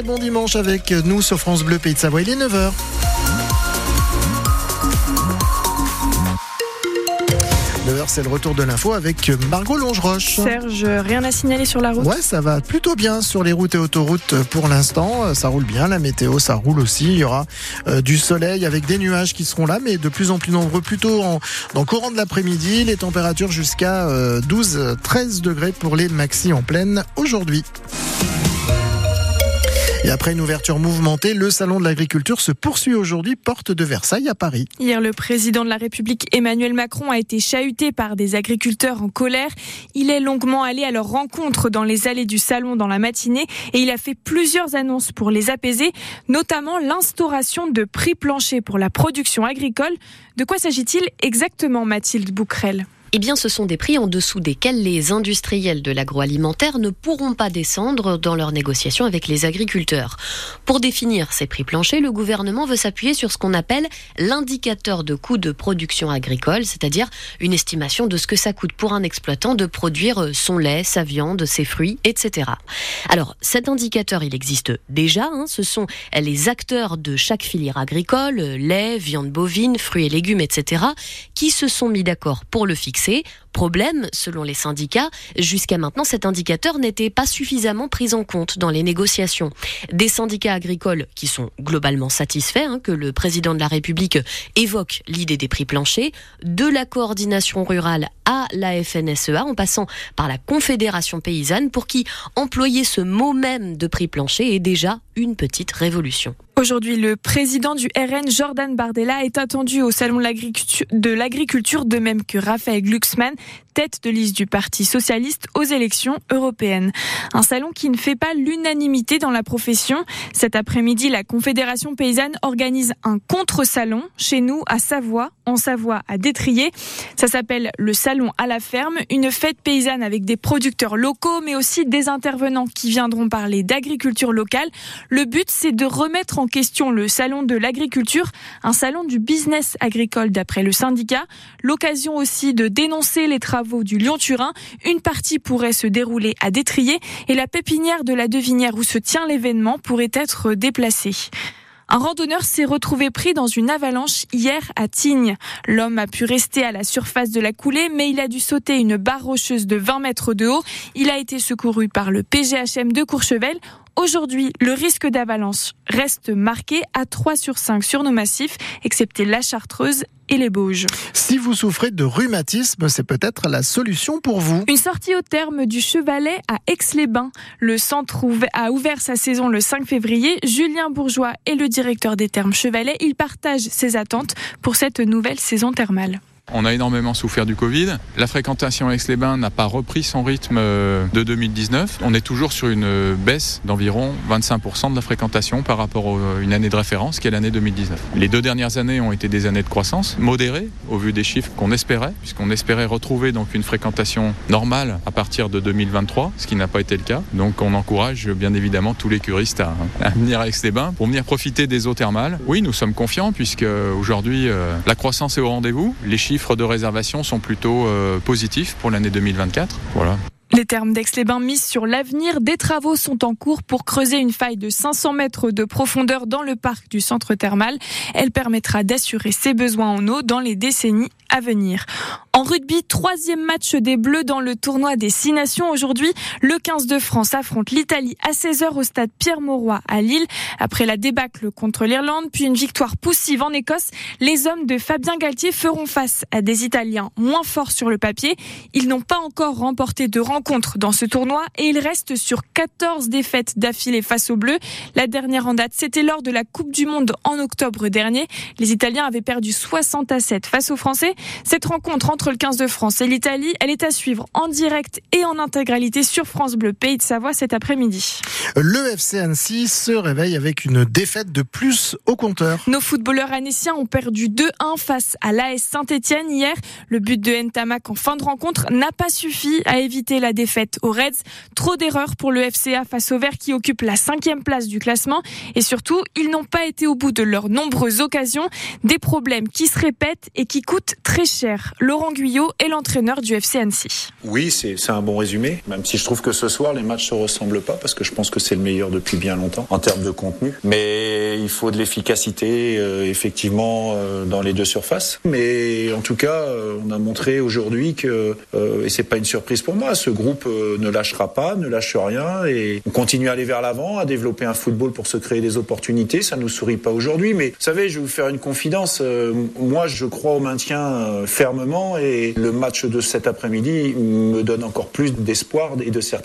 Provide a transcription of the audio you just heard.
Bon dimanche avec nous sur France Bleu Pays de Savoie, il est 9h. 9h, c'est le retour de l'info avec Margot Longeroche. Serge, rien à signaler sur la route? Ouais, ça va plutôt bien sur les routes et autoroutes pour l'instant. Ça roule bien, la météo, ça roule aussi. Il y aura euh, du soleil avec des nuages qui seront là, mais de plus en plus nombreux plutôt en, dans le courant de l'après-midi. Les températures jusqu'à 12-13 degrés pour les maxi en pleine aujourd'hui. Et après une ouverture mouvementée, le salon de l'agriculture se poursuit aujourd'hui, porte de Versailles à Paris. Hier, le président de la République Emmanuel Macron a été chahuté par des agriculteurs en colère. Il est longuement allé à leur rencontre dans les allées du salon dans la matinée et il a fait plusieurs annonces pour les apaiser, notamment l'instauration de prix planchers pour la production agricole. De quoi s'agit-il exactement, Mathilde Bouquerel? Eh bien, ce sont des prix en dessous desquels les industriels de l'agroalimentaire ne pourront pas descendre dans leurs négociations avec les agriculteurs. Pour définir ces prix planchers, le gouvernement veut s'appuyer sur ce qu'on appelle l'indicateur de coût de production agricole, c'est-à-dire une estimation de ce que ça coûte pour un exploitant de produire son lait, sa viande, ses fruits, etc. Alors, cet indicateur, il existe déjà. Hein, ce sont les acteurs de chaque filière agricole, lait, viande bovine, fruits et légumes, etc., qui se sont mis d'accord pour le fixer Problème, selon les syndicats, jusqu'à maintenant cet indicateur n'était pas suffisamment pris en compte dans les négociations. Des syndicats agricoles qui sont globalement satisfaits hein, que le président de la République évoque l'idée des prix planchers, de la coordination rurale à la FNSEA en passant par la Confédération paysanne pour qui employer ce mot même de prix plancher est déjà une petite révolution. Aujourd'hui, le président du RN, Jordan Bardella, est attendu au Salon de l'agriculture, de même que Raphaël Glucksmann, tête de liste du Parti socialiste aux élections européennes. Un salon qui ne fait pas l'unanimité dans la profession. Cet après-midi, la Confédération paysanne organise un contre-salon chez nous à Savoie, en Savoie à Détrier. Ça s'appelle le Salon à la ferme, une fête paysanne avec des producteurs locaux, mais aussi des intervenants qui viendront parler d'agriculture locale. Le but, c'est de remettre en question le salon de l'agriculture, un salon du business agricole d'après le syndicat. L'occasion aussi de dénoncer les travaux du Lyon-Turin. Une partie pourrait se dérouler à Détrier et la pépinière de la Devinière où se tient l'événement pourrait être déplacée. Un randonneur s'est retrouvé pris dans une avalanche hier à Tignes. L'homme a pu rester à la surface de la coulée, mais il a dû sauter une barre rocheuse de 20 mètres de haut. Il a été secouru par le PGHM de Courchevel. Aujourd'hui, le risque d'avalanche reste marqué à 3 sur 5 sur nos massifs, excepté la Chartreuse et les Bauges. Si vous souffrez de rhumatisme, c'est peut-être la solution pour vous. Une sortie au terme du Chevalet à Aix-les-Bains. Le centre a ouvert sa saison le 5 février. Julien Bourgeois est le directeur des termes Chevalet. Il partage ses attentes pour cette nouvelle saison thermale. On a énormément souffert du Covid. La fréquentation avec les bains n'a pas repris son rythme euh, de 2019. On est toujours sur une euh, baisse d'environ 25% de la fréquentation par rapport à une année de référence qui est l'année 2019. Les deux dernières années ont été des années de croissance modérée au vu des chiffres qu'on espérait, puisqu'on espérait retrouver donc une fréquentation normale à partir de 2023, ce qui n'a pas été le cas. Donc on encourage bien évidemment tous les curistes à, venir avec les bains pour venir profiter des eaux thermales. Oui, nous sommes confiants puisque aujourd'hui euh, la croissance est au rendez-vous. Chiffres de réservation sont plutôt euh, positifs pour l'année 2024. Voilà. Les termes d'Aix-les-Bains misent sur l'avenir. Des travaux sont en cours pour creuser une faille de 500 mètres de profondeur dans le parc du centre thermal. Elle permettra d'assurer ses besoins en eau dans les décennies à venir. En rugby, troisième match des Bleus dans le tournoi des Six Nations. Aujourd'hui, le 15 de France affronte l'Italie à 16h au stade Pierre-Mauroy à Lille. Après la débâcle contre l'Irlande, puis une victoire poussive en Écosse, les hommes de Fabien Galtier feront face à des Italiens moins forts sur le papier. Ils n'ont pas encore remporté de rencontre dans ce tournoi et ils restent sur 14 défaites d'affilée face aux Bleus. La dernière en date, c'était lors de la Coupe du Monde en octobre dernier. Les Italiens avaient perdu 60 à 7 face aux Français. Cette rencontre entre le 15 de France et l'Italie, elle est à suivre en direct et en intégralité sur France Bleu Pays de Savoie cet après-midi. Le FC Annecy se réveille avec une défaite de plus au compteur. Nos footballeurs annéciens ont perdu 2-1 face à l'AS Saint-Etienne hier. Le but de Ntamak en fin de rencontre n'a pas suffi à éviter la défaite aux Reds. Trop d'erreurs pour le FCA face aux Verts qui occupent la cinquième place du classement. Et surtout, ils n'ont pas été au bout de leurs nombreuses occasions. Des problèmes qui se répètent et qui coûtent très très cher. Laurent Guyot est l'entraîneur du FC Annecy. Oui, c'est un bon résumé, même si je trouve que ce soir les matchs se ressemblent pas parce que je pense que c'est le meilleur depuis bien longtemps en termes de contenu. Mais il faut de l'efficacité euh, effectivement euh, dans les deux surfaces. Mais en tout cas, euh, on a montré aujourd'hui que et c'est pas une surprise pour moi, ce groupe ne lâchera pas, ne lâche rien et on continue à aller vers l'avant, à développer un football pour se créer des opportunités. Ça nous sourit pas aujourd'hui, mais vous savez, je vais vous faire une confidence. moi, je crois au maintien fermement et le match de cet après-midi me donne encore plus d'espoir et de certitude.